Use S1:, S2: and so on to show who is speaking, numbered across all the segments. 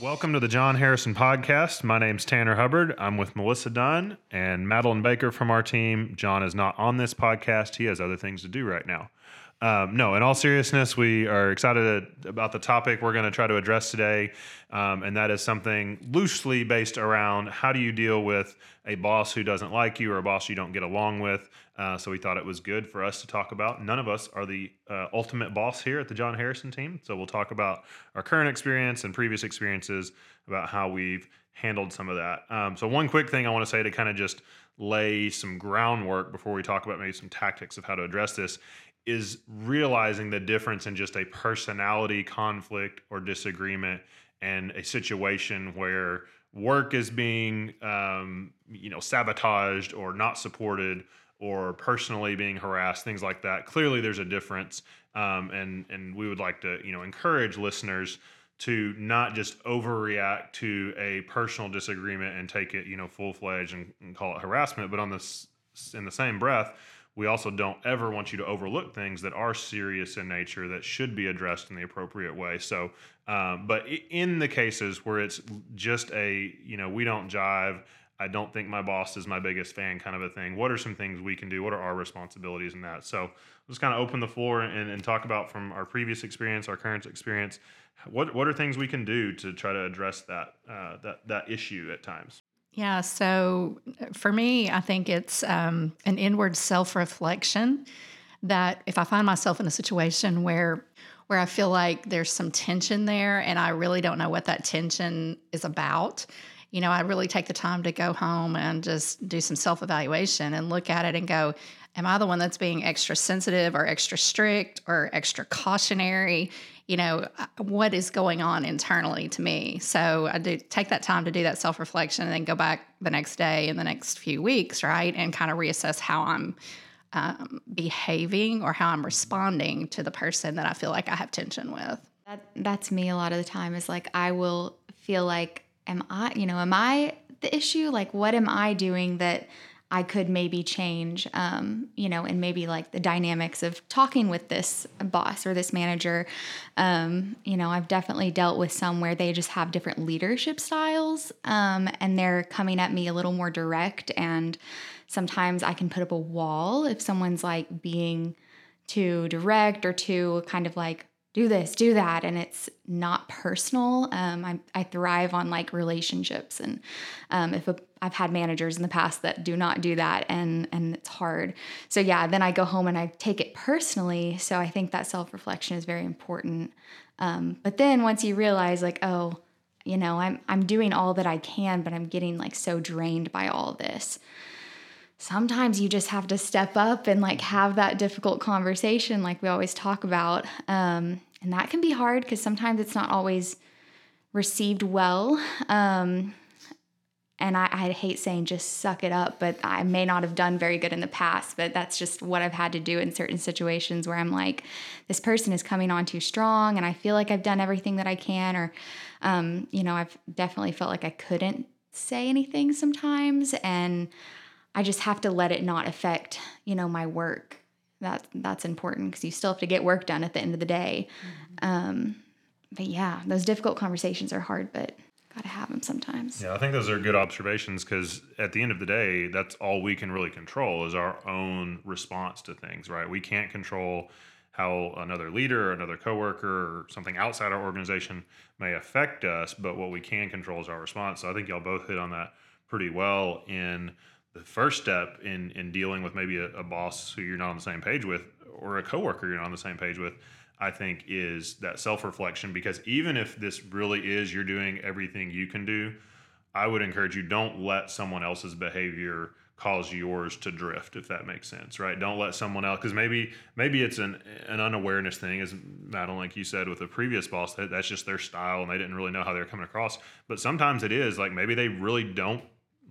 S1: Welcome to the Jon Harrison podcast. My name's Tanner Hubbard. I'm with Melissa Dunn and Madeline Baker from our team. Jon is not on this podcast. He has other things to do right now. Um, no, in all seriousness, we are excited about the topic we're going to try to address today. Um, and that is something loosely based around how do you deal with a boss who doesn't like you or a boss you don't get along with. Uh, so we thought it was good for us to talk about. None of us are the uh, ultimate boss here at the Jon Harrison team. So we'll talk about our current experience and previous experiences about how we've handled some of that. Um, so, one quick thing I want to say to kind of just lay some groundwork before we talk about maybe some tactics of how to address this is realizing the difference in just a personality conflict or disagreement and a situation where work is being um, you know sabotaged or not supported or personally being harassed, things like that. Clearly, there's a difference, um, and and we would like to you know encourage listeners to not just overreact to a personal disagreement and take it you know full fledged and, and, call it harassment, but on this in the same breath. We also don't ever want you to overlook things that are serious in nature that should be addressed in the appropriate way. So, um, but in the cases where it's just a, you know, we don't jive, I don't think my boss is my biggest fan kind of a thing. What are some things we can do? What are our responsibilities in that? So let's kind of open the floor and, and talk about from our previous experience, our current experience, what what are things we can do to try to address that uh, that that issue at times?
S2: Yeah. So for me, I think it's um, an inward self reflection that if I find myself in a situation where where I feel like there's some tension there and I really don't know what that tension is about, you know, I really take the time to go home and just do some self evaluation and look at it and go, am I the one that's being extra sensitive or extra strict or extra cautionary? You know, uh, what is going on internally to me? So I do take that time to do that self reflection and then go back the next day and the next few weeks, right? And kind of reassess how I'm um, behaving or how I'm responding to the person that I feel like I have tension with.
S3: That, that's me a lot of the time is like I will feel like am I, you know, am I the issue? Like, what am I doing that I could maybe change, um, you know, and maybe like the dynamics of talking with this boss or this manager. Um, you know, I've definitely dealt with some where they just have different leadership styles um, and they're coming at me a little more direct. And sometimes I can put up a wall if someone's like being too direct or too kind of like do this, do that, and it's not personal. Um, I, I thrive on like relationships, and um, if I've had managers in the past that do not do that, and and it's hard. So yeah, then I go home and I take it personally. So I think that self reflection is very important. Um, but then once you realize like, oh, you know, I'm I'm doing all that I can, but I'm getting like so drained by all this sometimes you just have to step up and like have that difficult conversation like we always talk about um, and that can be hard because sometimes it's not always received well. Um, and I, I, hate saying just suck it up, but I may not have done very good in the past, but that's just what I've had to do in certain situations where I'm like, this person is coming on too strong, and I feel like I've done everything that I can, or, um, you know, I've definitely felt like I couldn't say anything sometimes, and I just have to let it not affect, you know, my work that that's important because you still have to get work done at the end of the day. Mm-hmm. Um, but yeah, those difficult conversations are hard, but got to have them sometimes.
S1: Yeah, I think those are good observations because at the end of the day, that's all we can really control is our own response to things, right? We can't control how another leader or another coworker or something outside our organization may affect us, but what we can control is our response. So I think y'all both hit on that pretty well in the first step in in dealing with maybe a, a, boss who you're not on the same page with or a coworker you're not on the same page with i think is that self-reflection. Because even if this really is you're doing everything you can do i would encourage you don't let someone else's behavior cause yours to drift if that makes sense right? Don't let someone else because maybe maybe it's an an unawareness thing as madeline like you said with a previous boss that, that's just their style and they didn't really know how they're coming across. But sometimes it is like maybe they really don't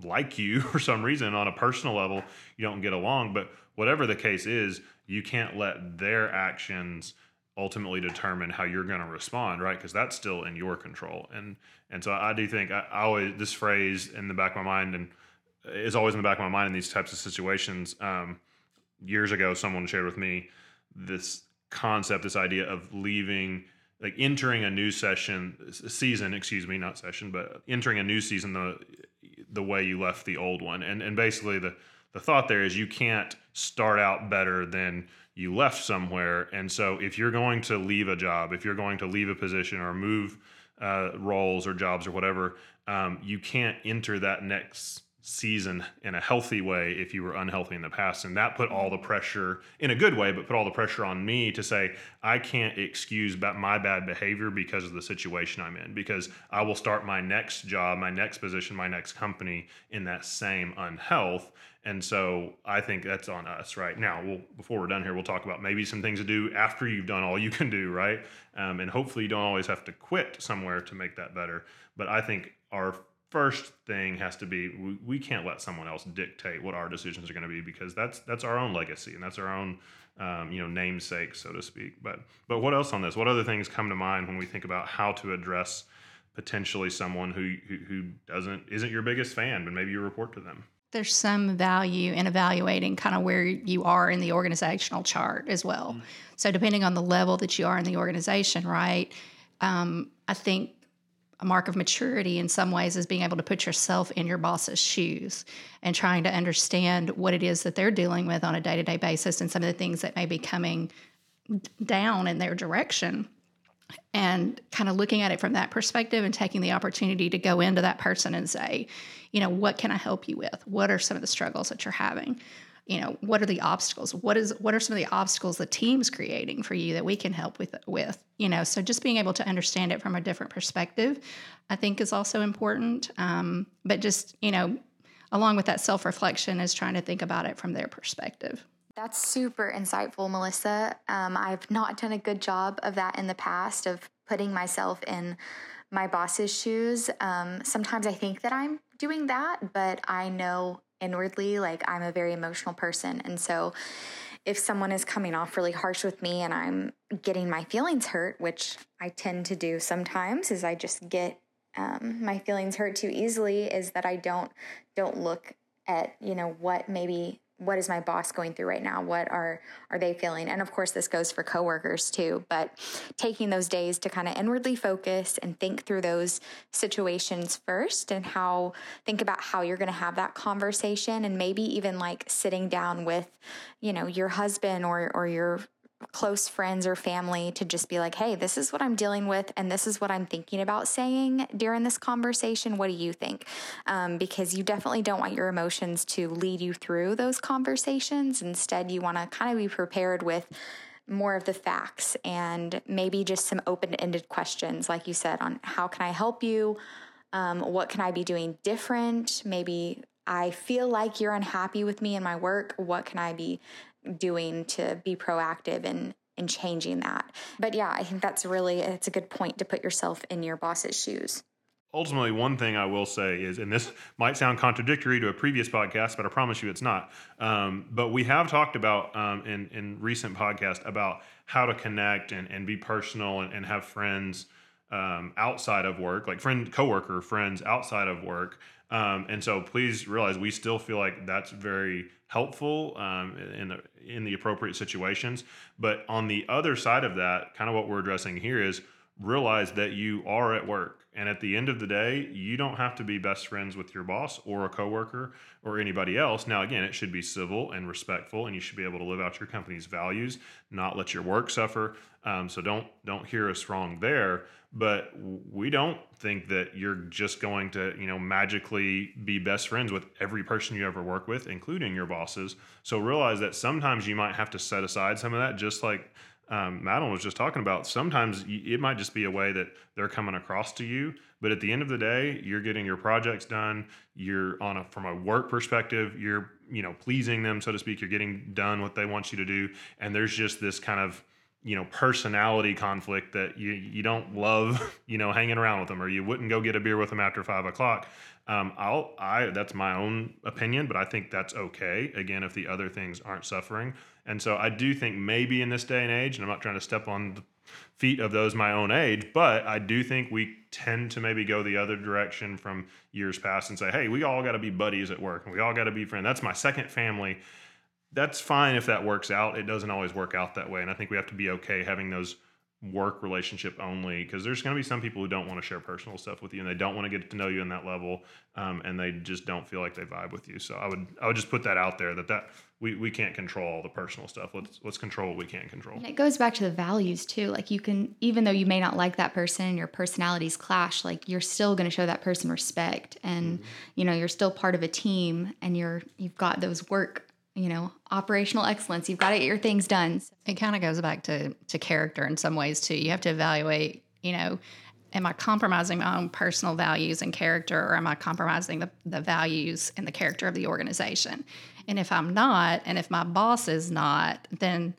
S1: like you for some reason on a personal level you don't get along. But whatever the case is you can't let their actions ultimately determine how you're going to respond right? Because that's still in your control. And and so i do think I, I, always this phrase in the back of my mind and is always in the back of my mind in these types of situations. Um, years ago someone shared with me this concept this idea of leaving like entering a new session season excuse me not session but entering a new season the the way you left the old one. And and basically the the thought there is you can't start out better than you left somewhere. And so if you're going to leave a job if you're going to leave a position or move uh, roles or jobs or whatever um, you can't enter that next season in a healthy way if you were unhealthy in the past. And that put all the pressure in a good way, but put all the pressure on me to say, I can't excuse my bad behavior because of the situation I'm in, because I will start my next job, my next position, my next company in that same unhealth. And so I think that's on us right now. We'll, before we're done here, we'll talk about maybe some things to do after you've done all you can do, right? Um, and hopefully you don't always have to quit somewhere to make that better. But I think our first thing has to be we, we can't let someone else dictate what our decisions are going to be because that's that's our own legacy and that's our own um, you know namesake so to speak. But but what else on this? What other things come to mind when we think about how to address potentially someone who who, who doesn't isn't your biggest fan but maybe you report to them?
S2: There's some value in evaluating kind of where you are in the organizational chart as well. Mm-hmm. so depending on the level that you are in the organization right um, i think a mark of maturity in some ways is being able to put yourself in your boss's shoes and trying to understand what it is that they're dealing with on a day to day basis and some of the things that may be coming down in their direction. And kind of looking at it from that perspective and taking the opportunity to go into that person and say, you know, what can I help you with? What are some of the struggles that you're having? You know what are the obstacles? What is what are some of the obstacles the team's creating for you that we can help with with you know? So just being able to understand it from a different perspective i think is also important. Um, but just you know along with that self-reflection is trying to think about it from their perspective.
S3: That's super insightful melissa. Um, i've not done a good job of that in the past of putting myself in my boss's shoes. Um, sometimes i think that i'm doing that but i know inwardly. Like I'm a very emotional person. And so if someone is coming off really harsh with me and I'm getting my feelings hurt, which I tend to do sometimes, is I just get um, my feelings hurt too easily, is that I don't don't look at you know what maybe what is my boss going through right now? What are are they feeling? And of course this goes for coworkers too but taking those days to kind of inwardly focus and think through those situations first and how think about how you're going to have that conversation and maybe even like sitting down with you know your husband or or your close friends or family to just be like, hey, this is what I'm dealing with, and this is what I'm thinking about saying during this conversation. What do you think? Um, because you definitely don't want your emotions to lead you through those conversations. Instead, you want to kind of be prepared with more of the facts and maybe just some open ended questions, like you said, on how can I help you? Um, what can I be doing different? Maybe I feel like you're unhappy with me and my work. What can I be doing to be proactive and in changing that. But yeah, I think that's really it's a good point to put yourself in your boss's shoes.
S1: Ultimately, one thing I will say is, and this might sound contradictory to a previous podcast, but I promise you it's not. Um, but we have talked about um, in in recent podcast about how to connect and, and be personal and, and have friends um, outside of work, like friend, coworker, friends outside of work. Um, and so please realize we still feel like that's very helpful um, in the in the appropriate situations. But on the other side of that, kind of what we're addressing here is realize that you are at work. And at the end of the day, you don't have to be best friends with your boss or a coworker or anybody else. Now, again, it should be civil and respectful, and you should be able to live out your company's values, not let your work suffer. Um, so don't don't hear us wrong there but we don't think that you're just going to you know magically be best friends with every person you ever work with including your bosses so realize that sometimes you might have to set aside some of that just like um, madeline was just talking about sometimes it might just be a way that they're coming across to you but at the end of the day you're getting your projects done you're on a from a work perspective you're you know pleasing them so to speak you're getting done what they want you to do and there's just this kind of you know personality conflict that you you don't love you know hanging around with them or you wouldn't go get a beer with them after five o'clock. Um, I'll I that's my own opinion but I think that's okay. Again if the other things aren't suffering. And so I do think maybe in this day and age and I'm not trying to step on the feet of those my own age but I do think we tend to maybe go the other direction from years past and say hey we all got to be buddies at work and we all got to be friends. That's my second family that's fine if that works out. It doesn't always work out that way. And I think we have to be okay having those work relationship only because there's going to be some people who don't want to share personal stuff with you and they don't want to get to know you in that level um, and they just don't feel like they vibe with you so i would i would just put that out there that that we, we can't control all the personal stuff let's let's control what we can control
S3: and it goes back to the values too like you can even though you may not like that person and your personalities clash like you're still going to show that person respect and mm-hmm. you know you're still part of a team and you're you've got those work you know, operational excellence. You've got to get your things done.
S2: It kind of goes back to to character in some ways too. You have to evaluate, you know, am I compromising my own personal values and character or am I compromising the, the values and the character of the organization? And if I'm not, and if my boss is not, then,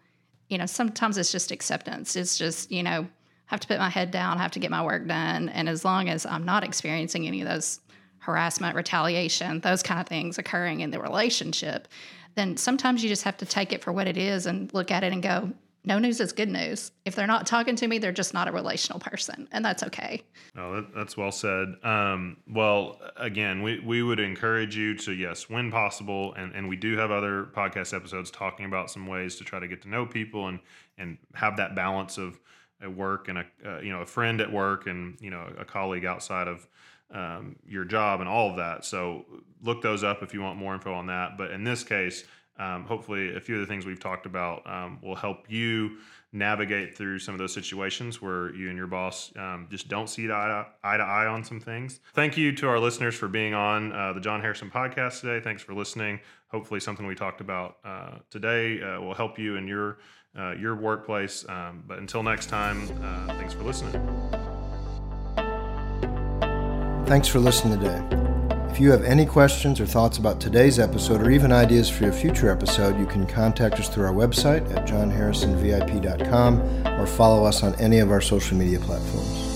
S2: you know, sometimes it's just acceptance. It's just, you know, I have to put my head down, I have to get my work done. And as long as I'm not experiencing any of those harassment, retaliation, those kind of things occurring in the relationship, then sometimes you just have to take it for what it is and look at it and go, no news is good news. If they're not talking to me, they're just not a relational person, and that's okay.
S1: Oh, that, that's well said. Um, well, again, we, we would encourage you to yes, when possible, and, and we do have other podcast episodes talking about some ways to try to get to know people and and have that balance of a work and a uh, you know a friend at work and you know a colleague outside of um, your job and all of that. So look those up if you want more info on that. But in this case, um, hopefully, a few of the things we've talked about um, will help you navigate through some of those situations where you and your boss um, just don't see eye to, eye to eye on some things. Thank you to our listeners for being on uh, the Jon Harrison podcast today. Thanks for listening. Hopefully, something we talked about uh, today uh, will help you in your uh, your workplace. Um, but until next time, uh, thanks for listening.
S4: Thanks for listening today. If you have any questions or thoughts about today's episode or even ideas for a future episode, you can contact us through our website at johnharrisonvip.com or follow us on any of our social media platforms.